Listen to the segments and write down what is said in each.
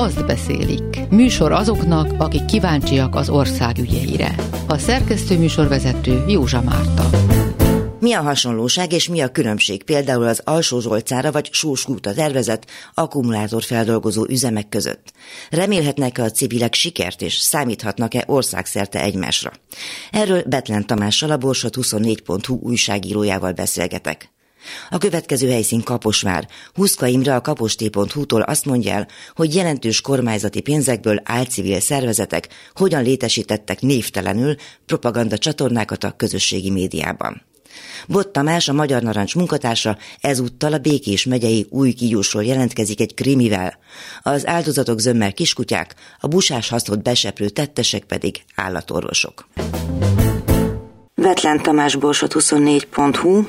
azt beszélik. Műsor azoknak, akik kíváncsiak az ország ügyeire. A szerkesztő műsorvezető Józsa Márta. Mi a hasonlóság és mi a különbség például az Alsó Zsolcára vagy Sóskúta tervezett akkumulátorfeldolgozó üzemek között? Remélhetnek-e a civilek sikert és számíthatnak-e országszerte egymásra? Erről Betlen Tamással a Borsot 24.hu újságírójával beszélgetek. A következő helyszín Kaposvár. Huszka Imre a kaposté.hu-tól azt mondja el, hogy jelentős kormányzati pénzekből álcivil szervezetek hogyan létesítettek névtelenül propaganda csatornákat a közösségi médiában. Bot Tamás, a Magyar Narancs munkatársa ezúttal a Békés megyei új kigyúsról jelentkezik egy krimivel. Az áldozatok zömmel kiskutyák, a busás hasznot beseprő tettesek pedig állatorvosok. Vetlen Tamás Borsot 24.hu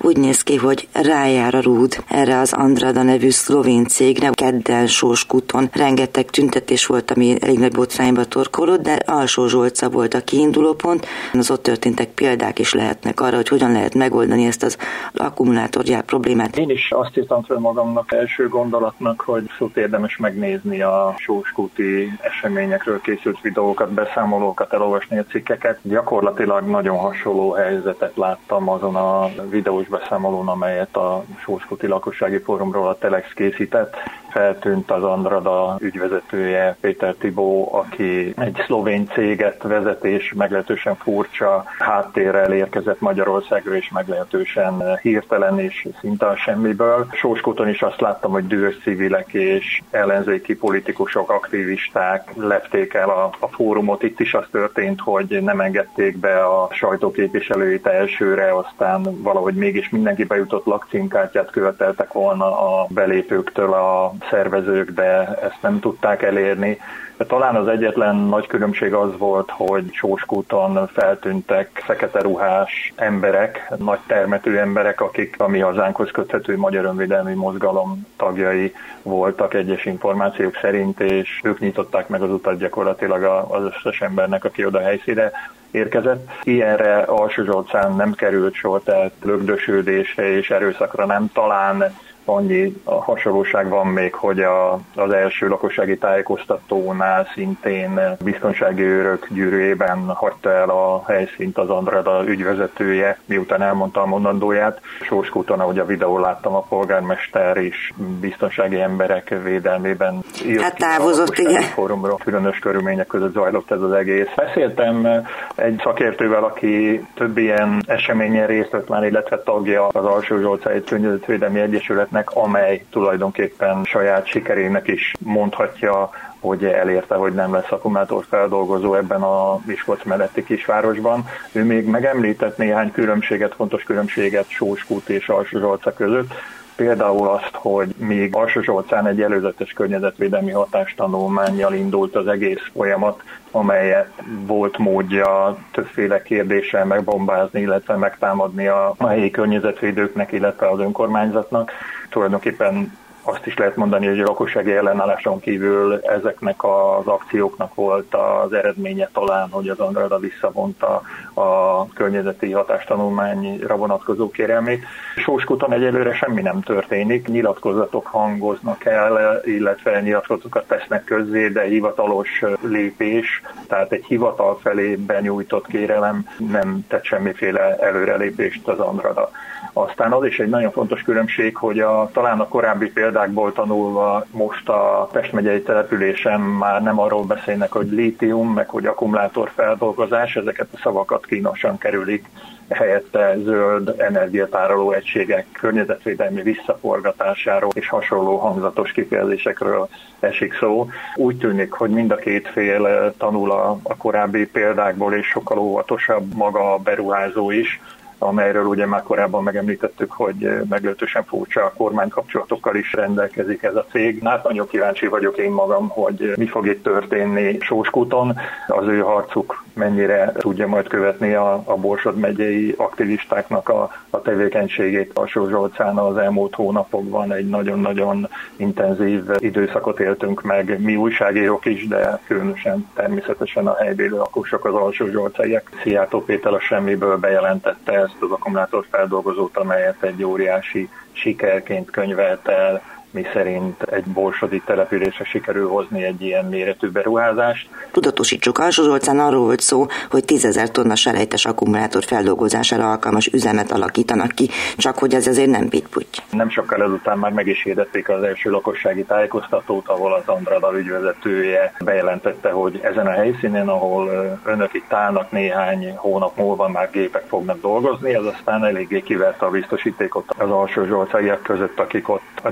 úgy néz ki, hogy rájár a rúd erre az Andrada nevű szlovén cégre. Kedden Sóskúton rengeteg tüntetés volt, ami elég nagy botrányba torkolott, de Alsó Zsolca volt a kiinduló pont. Az ott történtek példák is lehetnek arra, hogy hogyan lehet megoldani ezt az akkumulátorgyár problémát. Én is azt írtam fel magamnak első gondolatnak, hogy szót érdemes megnézni a sóskúti eseményekről készült videókat, beszámolókat, elolvasni a cikkeket. Gyakorlatilag nagyon hasonló helyzetet láttam azon a videós beszámolón, amelyet a Sóskuti Lakossági Fórumról a Telex készített. Feltűnt az Andrada ügyvezetője Péter Tibó, aki egy szlovén céget vezet és meglehetősen furcsa háttérrel érkezett Magyarországra, és meglehetősen hirtelen és szinte a semmiből. Sóskuton is azt láttam, hogy dühös civilek és ellenzéki politikusok, aktivisták lepték el a, a fórumot. Itt is az történt, hogy nem engedték be a sajtóképviselőit elsőre, aztán valahogy mégis mindenki bejutott lakcímkártyát követeltek volna a belépőktől a szervezők, de ezt nem tudták elérni. Talán az egyetlen nagy különbség az volt, hogy Sóskúton feltűntek fekete ruhás emberek, nagy termető emberek, akik a mi hazánkhoz köthető Magyar Önvédelmi Mozgalom tagjai voltak egyes információk szerint, és ők nyitották meg az utat gyakorlatilag az összes embernek, aki oda helyszíre érkezett. Ilyenre Alsó Zsolcán nem került sor, tehát lögdösődésre és erőszakra nem. Talán annyi a hasonlóság van még, hogy a, az első lakossági tájékoztatónál szintén biztonsági őrök gyűrűjében hagyta el a helyszínt az Andrada ügyvezetője, miután elmondta a mondandóját. Sorskúton, ahogy a videó láttam, a polgármester is biztonsági emberek védelmében hát távozott, igen. Fórumról különös körülmények között zajlott ez az egész. Beszéltem egy szakértővel, aki több ilyen eseményen részt vett már, illetve tagja az Alsó Zsolcáit Környezetvédelmi Egyesület projektnek, amely tulajdonképpen saját sikerének is mondhatja, hogy elérte, hogy nem lesz akkumulátorfeldolgozó ebben a Miskolc melletti kisvárosban. Ő még megemlített néhány különbséget, fontos különbséget Sóskút és Alsó között, Például azt, hogy még Alsó egy előzetes környezetvédelmi hatástanulmányjal indult az egész folyamat, amelyet volt módja többféle kérdéssel megbombázni, illetve megtámadni a helyi környezetvédőknek, illetve az önkormányzatnak. Tulajdonképpen azt is lehet mondani, hogy a lakossági ellenálláson kívül ezeknek az akcióknak volt az eredménye talán, hogy az Andrada visszavonta a környezeti hatástanulmányra vonatkozó kérelmét. Sóskuton egyelőre semmi nem történik, nyilatkozatok hangoznak el, illetve nyilatkozatokat tesznek közzé, de hivatalos lépés, tehát egy hivatal felé benyújtott kérelem nem tett semmiféle előrelépést az Andrada. Aztán az is egy nagyon fontos különbség, hogy a, talán a korábbi példákból tanulva most a Pest megyei településen már nem arról beszélnek, hogy lítium, meg hogy akkumulátorfeldolgozás, ezeket a szavakat kínosan kerülik helyette zöld energiatároló egységek környezetvédelmi visszaforgatásáról és hasonló hangzatos kifejezésekről esik szó. Úgy tűnik, hogy mind a két fél tanul a, a korábbi példákból, és sokkal óvatosabb maga a beruházó is, amelyről ugye már korábban megemlítettük, hogy meglehetősen furcsa kormánykapcsolatokkal is rendelkezik ez a cég. Hát nagyon kíváncsi vagyok én magam, hogy mi fog itt történni Sóskúton. Az ő harcuk mennyire tudja majd követni a, a Borsod megyei aktivistáknak a, a tevékenységét. A Zsolcán az elmúlt hónapokban egy nagyon-nagyon intenzív időszakot éltünk meg, mi újságírók is, de különösen természetesen a helybélő lakosok, az alsó zsolcaiak. Szijjártó Péter a semmiből bejelentette az akkumulátor feldolgozót, amelyet egy óriási sikerként könyvelt el mi szerint egy borsodi településre sikerül hozni egy ilyen méretű beruházást. Tudatosítsuk, Alsó Zsolcán arról volt szó, hogy 10 tonna selejtes akkumulátor feldolgozására alkalmas üzemet alakítanak ki, csak hogy ez azért nem pitputy. Nem sokkal ezután már meg is hirdették az első lakossági tájékoztatót, ahol az Andradal ügyvezetője bejelentette, hogy ezen a helyszínen, ahol önök itt állnak néhány hónap múlva már gépek fognak dolgozni, ez aztán eléggé kiverte a biztosítékot az alsó zsolcaiak között, akik ott a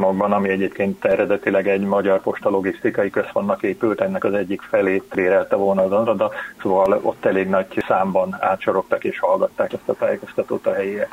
gyárcsarnokban, ami egyébként eredetileg egy magyar posta logisztikai központnak épült, ennek az egyik felét bérelte volna az Andrada, szóval ott elég nagy számban átsorogtak és hallgatták ezt a tájékoztatót a helyiek.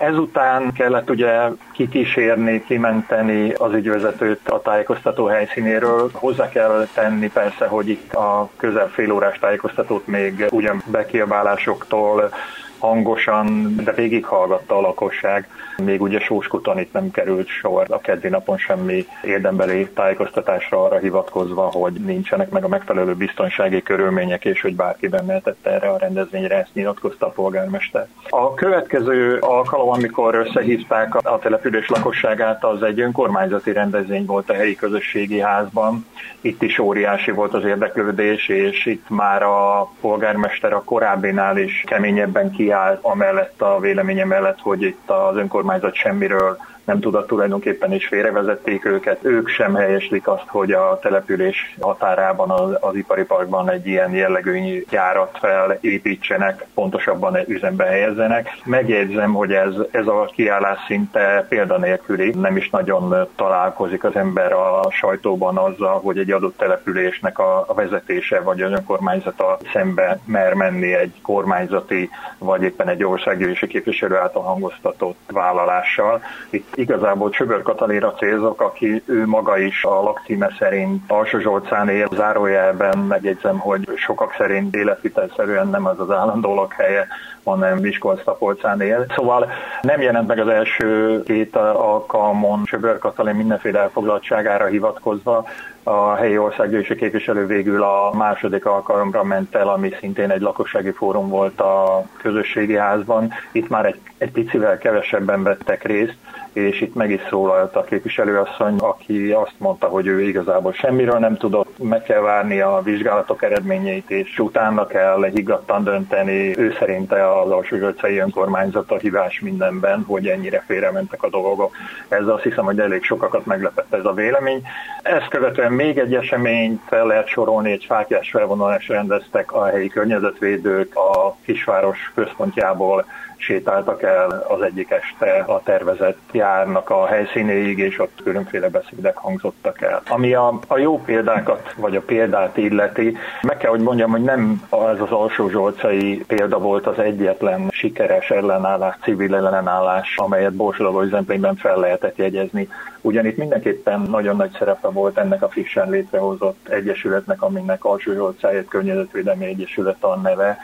Ezután kellett ugye kikísérni, kimenteni az ügyvezetőt a tájékoztató helyszínéről. Hozzá kell tenni persze, hogy itt a közel fél órás tájékoztatót még ugyan bekiabálásoktól hangosan, de végighallgatta a lakosság. Még ugye Sóskuton itt nem került sor a keddi napon semmi érdembeli tájékoztatásra arra hivatkozva, hogy nincsenek meg a megfelelő biztonsági körülmények, és hogy bárki bemeltette erre a rendezvényre, ezt nyilatkozta a polgármester. A következő alkalom, amikor összehívták a település lakosságát, az egy önkormányzati rendezvény volt a helyi közösségi házban. Itt is óriási volt az érdeklődés, és itt már a polgármester a korábbinál is keményebben ki kiállt amellett a véleménye mellett, hogy itt az önkormányzat semmiről nem tudott tulajdonképpen is félrevezették őket. Ők sem helyeslik azt, hogy a település határában az, az ipari parkban egy ilyen jellegű gyárat felépítsenek, pontosabban üzembe helyezzenek. Megjegyzem, hogy ez, ez a kiállás szinte példanélküli. Nem is nagyon találkozik az ember a sajtóban azzal, hogy egy adott településnek a, a vezetése vagy az önkormányzata szembe mer menni egy kormányzati vagy éppen egy országgyűlési képviselő által hangoztatott vállalással. Itt igazából Csöbör Katalinra célzok, aki ő maga is a lakcíme szerint Alsó Zsolcán él, zárójelben megjegyzem, hogy sokak szerint életvitelszerűen nem az az állandó lakhelye, hanem Miskolc-Tapolcán él. Szóval nem jelent meg az első két alkalmon Csöbör Katalin mindenféle elfoglaltságára hivatkozva, a helyi országgyűlési képviselő végül a második alkalomra ment el, ami szintén egy lakossági fórum volt a közösségi házban. Itt már egy, egy picivel kevesebben vettek részt, és itt meg is szólalt a képviselőasszony, aki azt mondta, hogy ő igazából semmiről nem tudott, meg kell várni a vizsgálatok eredményeit, és utána kell higgadtan dönteni. Ő szerinte az alsózsöccei önkormányzat a hívás mindenben, hogy ennyire félrementek a dolgok. Ez azt hiszem, hogy elég sokakat meglepett ez a vélemény. Ezt követően még egy eseményt fel lehet sorolni, egy fákjás felvonulás rendeztek a helyi környezetvédők a kisváros központjából sétáltak el az egyik este a tervezett járnak a helyszínéig, és ott különféle beszédek hangzottak el. Ami a, a jó példákat, vagy a példát illeti, meg kell, hogy mondjam, hogy nem ez az alsó zsolcai példa volt az egyetlen sikeres ellenállás, civil ellenállás, amelyet Borsodalói Zemplényben fel lehetett jegyezni. Ugyanitt mindenképpen nagyon nagy szerepe volt ennek a frissen létrehozott egyesületnek, aminek Alsó Zsolcáért Környezetvédelmi Egyesület a neve,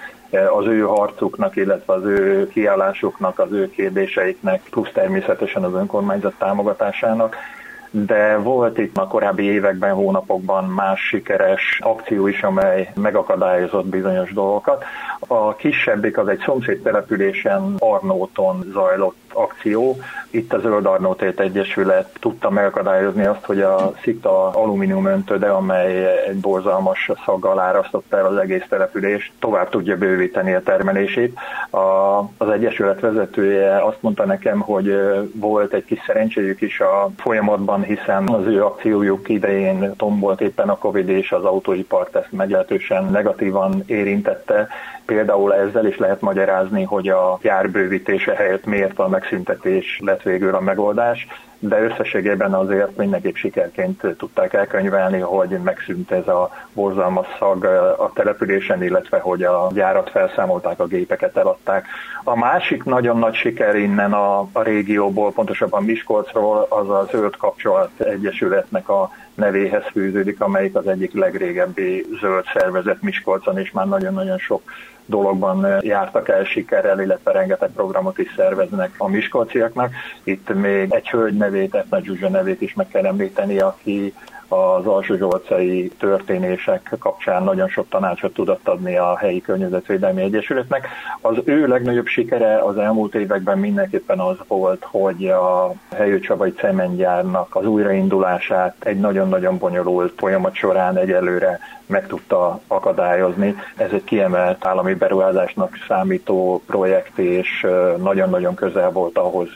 az ő harcuknak, illetve az ő kiállásuknak, az ő kérdéseiknek, plusz természetesen az önkormányzat támogatásának de volt itt a korábbi években, hónapokban más sikeres akció is, amely megakadályozott bizonyos dolgokat. A kisebbik az egy szomszéd településen Arnóton zajlott akció. Itt a Zöld Arnótét Egyesület tudta megakadályozni azt, hogy a szikta alumínium öntöde, amely egy borzalmas szaggal árasztott el az egész települést, tovább tudja bővíteni a termelését. A, az Egyesület vezetője azt mondta nekem, hogy volt egy kis szerencséjük is a folyamatban, hiszen az ő akciójuk idején tombolt éppen a Covid és az autóipart ezt meglehetősen negatívan érintette. Például ezzel is lehet magyarázni, hogy a járbővítése helyett miért a megszüntetés lett végül a megoldás, de összességében azért mindenképp sikerként tudták elkönyvelni, hogy megszűnt ez a borzalmas szag a településen, illetve hogy a gyárat felszámolták, a gépeket eladták. A másik nagyon nagy siker innen a, a régióból, pontosabban Miskolcról, az a Zöld Kapcsolat Egyesületnek a nevéhez fűződik, amelyik az egyik legrégebbi zöld szervezet Miskolcon, és már nagyon-nagyon sok dologban jártak el sikerrel, illetve rengeteg programot is szerveznek a miskolciaknak. Itt még egy hölgy nevét, Etna Zsuzsa nevét is meg kell említeni, aki az alsózsolcai történések kapcsán nagyon sok tanácsot tudott adni a helyi környezetvédelmi egyesületnek. Az ő legnagyobb sikere az elmúlt években mindenképpen az volt, hogy a helyi Csabai cementgyárnak az újraindulását egy nagyon-nagyon bonyolult folyamat során egyelőre meg tudta akadályozni. Ez egy kiemelt állami beruházásnak számító projekt, és nagyon-nagyon közel volt ahhoz,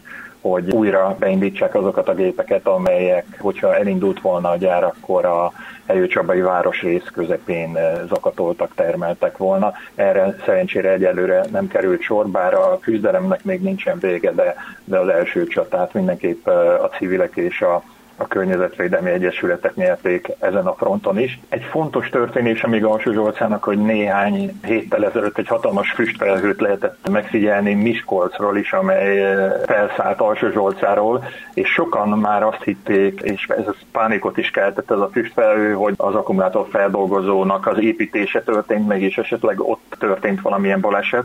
hogy újra beindítsák azokat a gépeket, amelyek, hogyha elindult volna a gyár, akkor a Helyőcsabai városrész közepén zakatoltak, termeltek volna. Erre szerencsére egyelőre nem került sor, bár a küzdelemnek még nincsen vége, de, de az első csatát mindenképp a civilek és a a környezetvédelmi egyesületek nyerték ezen a fronton is. Egy fontos történés még Alsó Zsolcának, hogy néhány héttel ezelőtt egy hatalmas füstfelhőt lehetett megfigyelni Miskolcról is, amely eh, felszállt Alsó Zsolcáról, és sokan már azt hitték, és ez a pánikot is keltett ez a füstfelhő, hogy az akkumulátor feldolgozónak az építése történt meg, és esetleg ott történt valamilyen baleset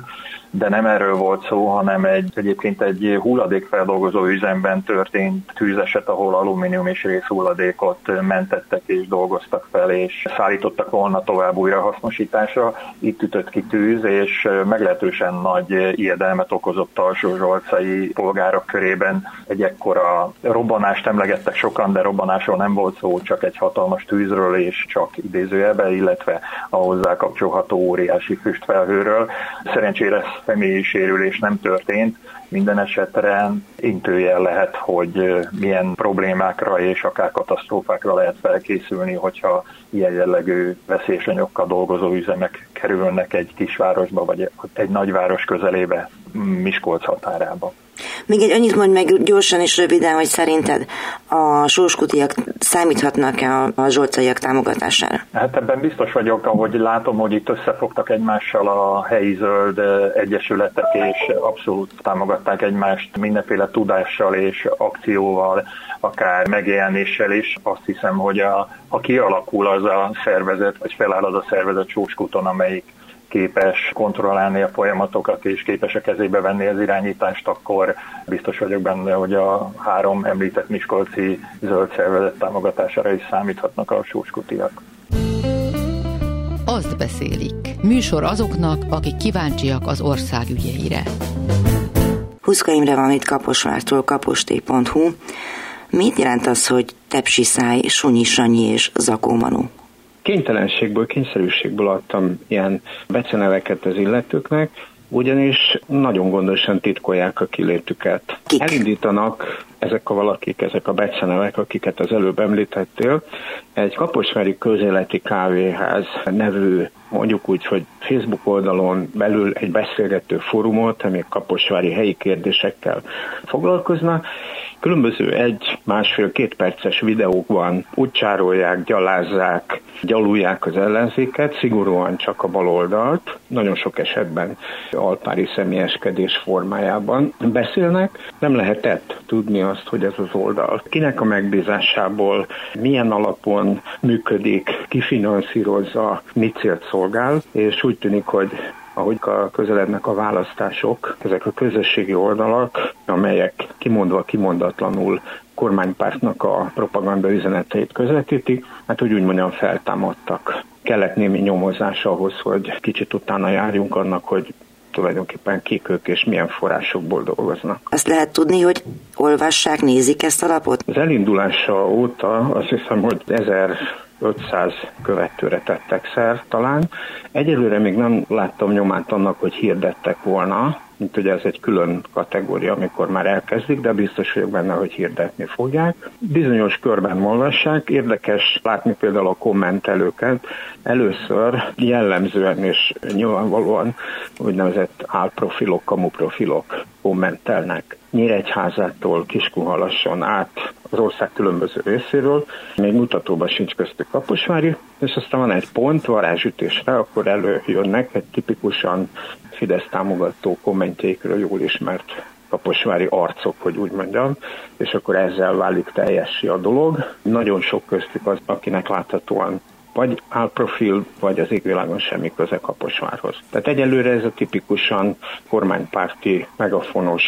de nem erről volt szó, hanem egy, egyébként egy hulladékfeldolgozó üzemben történt tűzeset, ahol alumínium és részhulladékot mentettek és dolgoztak fel, és szállítottak volna tovább újrahasznosításra. Itt ütött ki tűz, és meglehetősen nagy ijedelmet okozott alsó zsolcai polgárok körében. Egy ekkora robbanást emlegettek sokan, de robbanásról nem volt szó, csak egy hatalmas tűzről és csak idézőjelbe, illetve a hozzá kapcsolható óriási füstfelhőről. Szerencsére személyi sérülés nem történt, minden esetre intőjel lehet, hogy milyen problémákra és akár katasztrófákra lehet felkészülni, hogyha ilyen jellegű veszélyesanyagokkal dolgozó üzemek kerülnek egy kisvárosba vagy egy nagyváros közelébe, Miskolc határába. Még egy annyit mondj meg gyorsan és röviden, hogy szerinted a sóskutiak számíthatnak-e a, a zsolcaiak támogatására? Hát ebben biztos vagyok, ahogy látom, hogy itt összefogtak egymással a helyi zöld egyesületek, és abszolút támogatták egymást mindenféle tudással és akcióval, akár megjelenéssel is. Azt hiszem, hogy a, ha kialakul az a szervezet, vagy feláll az a szervezet Sóskuton, amelyik képes kontrollálni a folyamatokat és képes a kezébe venni az irányítást, akkor biztos vagyok benne, hogy a három említett Miskolci zöld szervezet támogatására is számíthatnak a sóskutiak. Azt beszélik. Műsor azoknak, akik kíváncsiak az ország ügyeire. Huszka Imre van itt Kaposvártól, kaposté.hu. Mit jelent az, hogy Tepsi Száj, Sunyi Sanyi és Zakó Manu? Kénytelenségből, kényszerűségből adtam ilyen beceneveket az illetőknek, ugyanis nagyon gondosan titkolják a kilétüket. Elindítanak ezek a valakik, ezek a becenevek, akiket az előbb említettél, egy kaposvári közéleti kávéház nevű, mondjuk úgy, hogy Facebook oldalon belül egy beszélgető fórumot, ami kaposvári helyi kérdésekkel foglalkozna, Különböző egy, másfél, két perces videókban úgy gyalázzák, gyalulják az ellenzéket, szigorúan csak a baloldalt, nagyon sok esetben alpári személyeskedés formájában beszélnek. Nem lehetett tudni azt, hogy ez az oldal kinek a megbízásából, milyen alapon működik, kifinanszírozza, mit célt szolgál, és úgy tűnik, hogy ahogy a közelednek a választások, ezek a közösségi oldalak, amelyek kimondva kimondatlanul kormánypártnak a propaganda üzeneteit közvetítik, hát hogy úgy mondjam feltámadtak. Kellett némi nyomozás ahhoz, hogy kicsit utána járjunk annak, hogy tulajdonképpen kik ők és milyen forrásokból dolgoznak. Azt lehet tudni, hogy olvassák, nézik ezt a lapot? Az elindulása óta azt hiszem, hogy 1000 500 követőre tettek szer talán. Egyelőre még nem láttam nyomát annak, hogy hirdettek volna, mint ugye ez egy külön kategória, amikor már elkezdik, de biztos vagyok benne, hogy hirdetni fogják. Bizonyos körben olvassák, érdekes látni például a kommentelőket. Először jellemzően és nyilvánvalóan úgynevezett álprofilok, kamuprofilok kommentelnek. Nyíregyházától Kiskunhalasson át az ország különböző részéről, még mutatóban sincs köztük Kaposvári, és aztán van egy pont varázsütésre, akkor előjönnek egy tipikusan Fidesz támogató kommentjeikről jól ismert kaposvári arcok, hogy úgy mondjam, és akkor ezzel válik teljesi a dolog. Nagyon sok köztük az, akinek láthatóan vagy álprofil, vagy az égvilágon semmi köze Kaposvárhoz. Tehát egyelőre ez a tipikusan kormánypárti, megafonos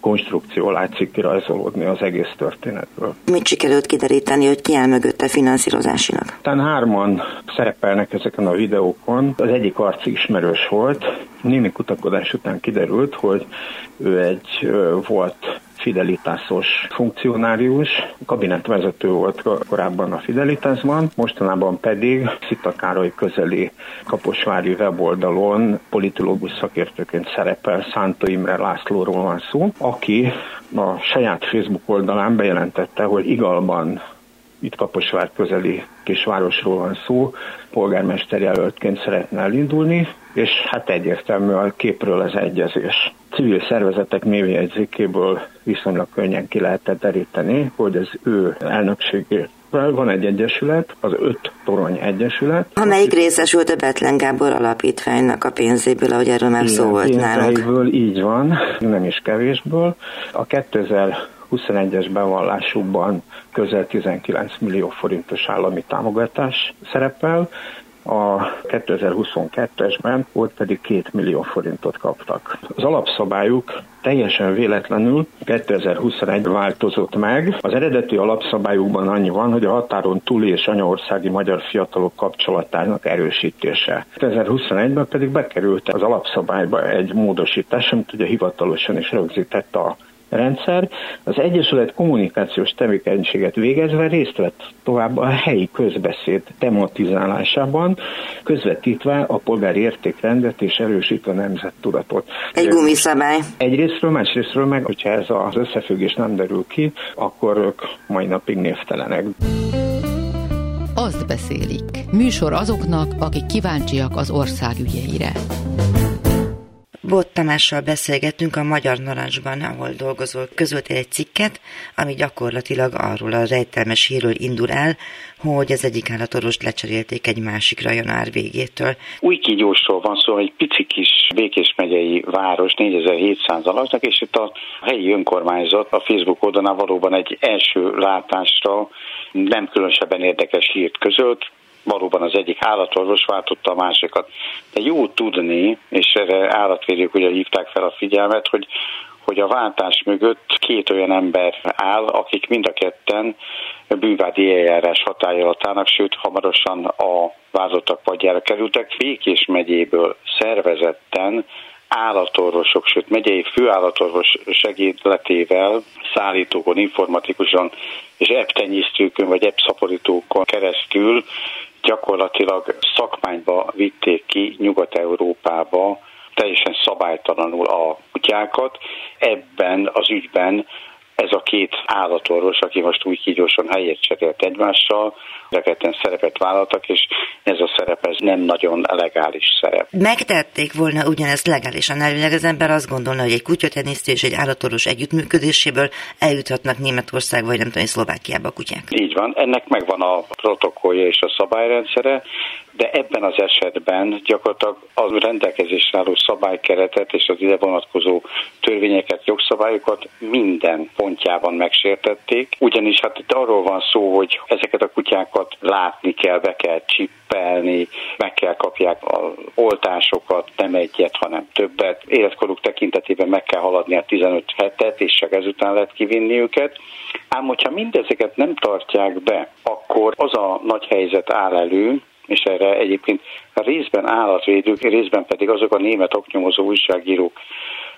konstrukció látszik kirajzolódni az egész történetből. Mit sikerült kideríteni, hogy ki áll mögötte finanszírozásilag? Tehát hárman szerepelnek ezeken a videókon. Az egyik arc ismerős volt. Némi kutakodás után kiderült, hogy ő egy volt fidelitásos funkcionárius, kabinetvezető volt korábban a Fidelitásban, mostanában pedig Szita Károly közeli Kaposvári weboldalon politológus szakértőként szerepel Szántó Imre Lászlóról van szó, aki a saját Facebook oldalán bejelentette, hogy Igalban itt Kaposvár közeli kisvárosról van szó, polgármester jelöltként szeretne elindulni, és hát egyértelmű a képről az egyezés. Civil szervezetek névjegyzékéből viszonylag könnyen ki lehetett deríteni, hogy az ő elnökségét van egy egyesület, az Öt Torony Egyesület. Amelyik részesült a Betlen Gábor alapítványnak a pénzéből, ahogy erről már szó volt nálunk. így van, nem is kevésből. A 2021-es bevallásukban közel 19 millió forintos állami támogatás szerepel, a 2022-esben volt pedig 2 millió forintot kaptak. Az alapszabályuk teljesen véletlenül 2021 változott meg. Az eredeti alapszabályukban annyi van, hogy a határon túli és anyaországi magyar fiatalok kapcsolatának erősítése. 2021-ben pedig bekerült az alapszabályba egy módosítás, amit ugye hivatalosan is rögzített a rendszer. Az Egyesület kommunikációs tevékenységet végezve részt vett tovább a helyi közbeszéd tematizálásában, közvetítve a polgári értékrendet és erősítve a nemzettudatot. Egy gumiszabály. Egyrésztről, másrésztről meg, hogyha ez az összefüggés nem derül ki, akkor ők mai napig névtelenek. Azt beszélik. Műsor azoknak, akik kíváncsiak az ország ügyeire. Bot Tamással beszélgettünk a Magyar Narancsban, ahol dolgozol, közöltél egy cikket, ami gyakorlatilag arról a rejtelmes hírről indul el, hogy az egyik állatorost lecserélték egy másikra január végétől. Új kígyósról van szó, egy pici kis Békés megyei város 4700 alaknak, és itt a helyi önkormányzat a Facebook oldalán valóban egy első látásra nem különösebben érdekes hírt közölt, valóban az egyik állatorvos váltotta a másikat. De jó tudni, és erre állatvédők ugye hívták fel a figyelmet, hogy hogy a váltás mögött két olyan ember áll, akik mind a ketten bűnvádi eljárás hatály alatt sőt hamarosan a vádlottak padjára kerültek. Békés megyéből szervezetten állatorvosok, sőt megyei főállatorvos segítletével szállítókon, informatikusan és eptenyésztőkön vagy epszaporítókon keresztül gyakorlatilag szakmányba vitték ki Nyugat-Európába teljesen szabálytalanul a kutyákat. Ebben az ügyben ez a két állatorvos, aki most úgy kígyósan helyet cserélt egymással, ketten szerepet vállaltak, és ez a szerep ez nem nagyon legális szerep. Megtették volna ugyanezt legálisan. Elvileg az ember azt gondolna, hogy egy kutyatenisztő és egy állatorvos együttműködéséből eljuthatnak Németország vagy nem tudom, Szlovákiába a kutyák. Így van, ennek megvan a protokollja és a szabályrendszere, de ebben az esetben gyakorlatilag a rendelkezésre álló szabálykeretet és az ide vonatkozó törvényeket, jogszabályokat minden pontjában megsértették, ugyanis hát itt arról van szó, hogy ezeket a kutyákat látni kell, be kell csippelni, meg kell kapják a oltásokat, nem egyet, hanem többet. Életkoruk tekintetében meg kell haladni a 15 hetet, és csak ezután lehet kivinni őket. Ám hogyha mindezeket nem tartják be, akkor az a nagy helyzet áll elő, és erre egyébként részben állatvédők, részben pedig azok a német oknyomozó újságírók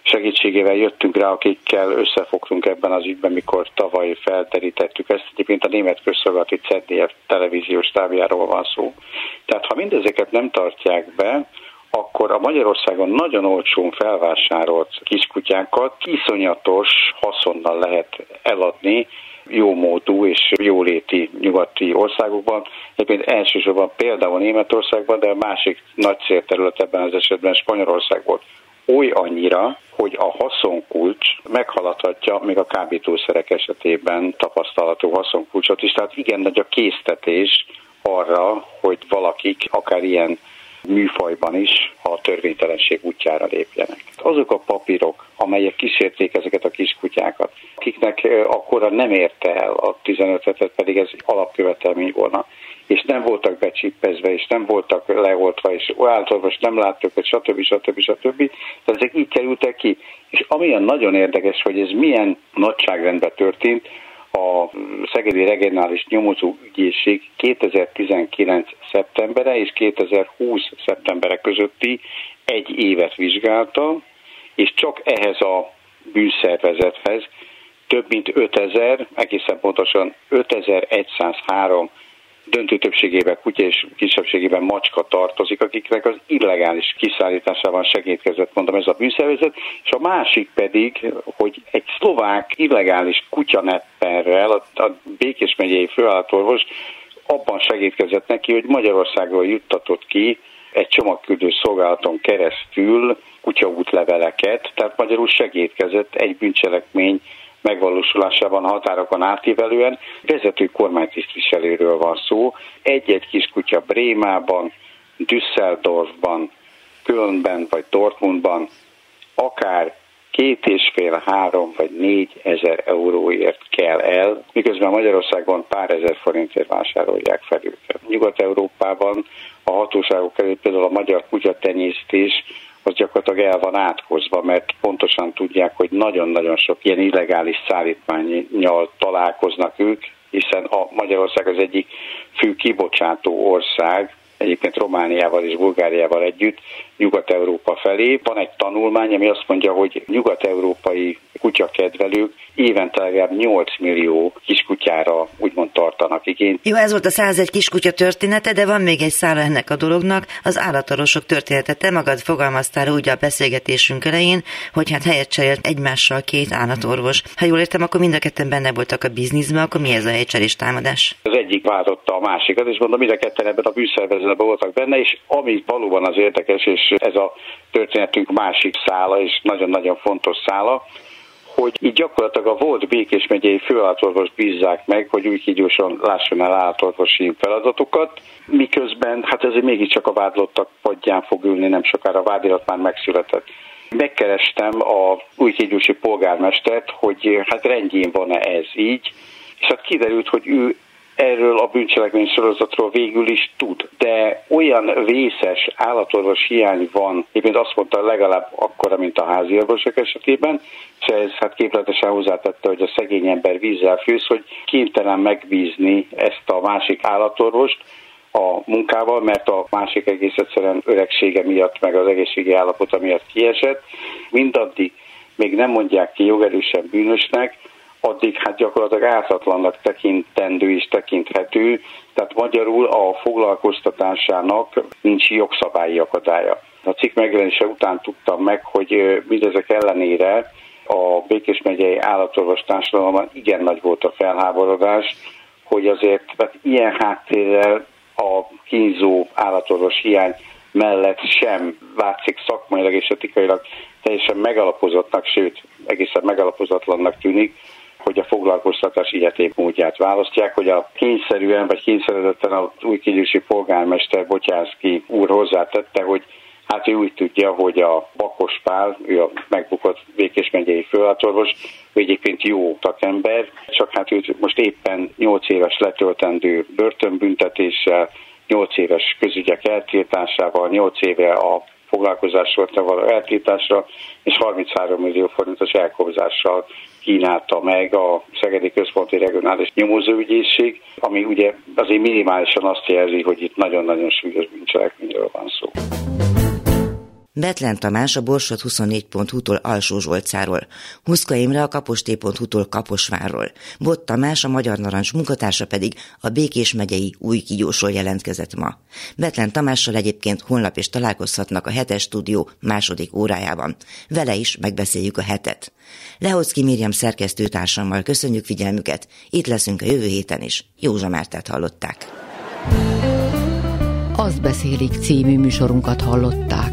segítségével jöttünk rá, akikkel összefogtunk ebben az ügyben, mikor tavaly felterítettük ezt. Egyébként a német közszolgálati ZDF televíziós tábjáról van szó. Tehát ha mindezeket nem tartják be, akkor a Magyarországon nagyon olcsón felvásárolt kiskutyákat iszonyatos haszonnal lehet eladni, jó módú és jóléti nyugati országokban. Egyébként elsősorban például Németországban, de a másik nagy célterület ebben az esetben Spanyolország volt. Oly annyira, hogy a haszonkulcs meghaladhatja még a kábítószerek esetében tapasztalatú haszonkulcsot is. Tehát igen nagy a késztetés arra, hogy valakik akár ilyen műfajban is a törvénytelenség útjára lépjenek. Azok a papírok, amelyek kísérték ezeket a kiskutyákat, akiknek akkora nem érte el a 15 etet, pedig ez alapkövetelmény volna, és nem voltak becsippezve, és nem voltak leoltva, és általános nem láttuk, hogy stb. stb. stb. Tehát ezek így kerültek ki. És amilyen nagyon érdekes, hogy ez milyen nagyságrendben történt, a Szegedi Regionális Nyomozó Ügyészség 2019. szeptembere és 2020. szeptembere közötti egy évet vizsgálta, és csak ehhez a bűnszervezethez több mint 5000, egészen pontosan 5103 döntő többségében kutya és kisebbségében macska tartozik, akiknek az illegális kiszállításában segítkezett, mondom, ez a bűnszervezet, és a másik pedig, hogy egy szlovák illegális kutyanepperrel a, a Békés megyei főállatorvos abban segítkezett neki, hogy Magyarországról juttatott ki egy csomagküldő szolgálaton keresztül kutyaútleveleket, tehát magyarul segítkezett egy bűncselekmény megvalósulásában határokon átívelően vezető kormánytisztviselőről van szó. Egy-egy kiskutya Brémában, Düsseldorfban, Kölnben vagy Dortmundban akár két és fél, három vagy négy ezer euróért kell el, miközben Magyarországon pár ezer forintért vásárolják fel őket. Nyugat-Európában a hatóságok előtt például a magyar kutyatenyésztés az gyakorlatilag el van átkozva, mert pontosan tudják, hogy nagyon-nagyon sok ilyen illegális szállítmányjal találkoznak ők, hiszen a Magyarország az egyik fő kibocsátó ország, egyébként Romániával és Bulgáriával együtt Nyugat-Európa felé. Van egy tanulmány, ami azt mondja, hogy nyugat-európai kutyakedvelők évente legalább 8 millió kiskutyára úgymond tartanak igényt. Jó, ez volt a 101 kiskutya története, de van még egy szála ennek a dolognak, az állatorvosok története. Te magad fogalmaztál úgy a beszélgetésünk elején, hogy hát helyet cserélt egymással két állatorvos. Ha jól értem, akkor mind a ketten benne voltak a bizniszben, akkor mi ez a helycserés támadás? Az egyik váltotta a másikat, és mondom, mind a ketten ebben a bűnszervezetben voltak benne, és ami valóban az érdekes, és ez a történetünk másik szála, és nagyon-nagyon fontos szála, hogy így gyakorlatilag a volt Békés megyei főállatorvos bízzák meg, hogy úgy kígyósan lásson el állatorvosi feladatokat, miközben hát ez mégiscsak a vádlottak padján fog ülni, nem sokára a vádirat már megszületett. Megkerestem a új polgármestert, hogy hát rendjén van-e ez így, és hát kiderült, hogy ő erről a bűncselekmény sorozatról végül is tud. De olyan vészes állatorvos hiány van, éppen azt mondta legalább akkora, mint a házi orvosok esetében, és ez hát képletesen hozzátette, hogy a szegény ember vízzel főz, hogy kénytelen megbízni ezt a másik állatorvost, a munkával, mert a másik egész egyszerűen öregsége miatt, meg az egészségi állapota miatt kiesett. Mindaddig még nem mondják ki jogerősen bűnösnek, addig hát gyakorlatilag ártatlannak tekintendő és tekinthető, tehát magyarul a foglalkoztatásának nincs jogszabályi akadálya. A cikk megjelenése után tudtam meg, hogy mindezek ellenére a Békés megyei állatorvos társadalomban igen nagy volt a felháborodás, hogy azért tehát ilyen háttérrel a kínzó állatorvos hiány mellett sem látszik szakmailag és etikailag teljesen megalapozottnak, sőt egészen megalapozatlannak tűnik, hogy a foglalkoztatás ilyetén módját választják, hogy a kényszerűen vagy kényszeredetten a új kigyősi polgármester Botyánszki úr hozzátette, hogy Hát ő úgy tudja, hogy a Bakos Pál, ő a megbukott Békés megyei főállatorvos, ő egyébként jó takember, csak hát őt most éppen 8 éves letöltendő börtönbüntetéssel, 8 éves közügyek eltiltásával, 8 éve a foglalkozásról való eltiltásra, és 33 millió forintos elkobzással kínálta meg a Szegedi Központi Regionális Nyomozóügyészség, ami ugye azért minimálisan azt jelzi, hogy itt nagyon-nagyon súlyos bűncselekményről van szó. Betlen Tamás a Borsod24.hu-tól Alsó Zsolcáról, Huszka Imre a Kaposté.hu-tól Kaposvárról, Bott Tamás a Magyar Narancs munkatársa pedig a Békés megyei új kigyósról jelentkezett ma. Betlen Tamással egyébként holnap is találkozhatnak a hetes stúdió második órájában. Vele is megbeszéljük a hetet. Lehocki Miriam szerkesztőtársammal köszönjük figyelmüket, itt leszünk a jövő héten is. Józsa Mártát hallották. Azt beszélik című műsorunkat hallották.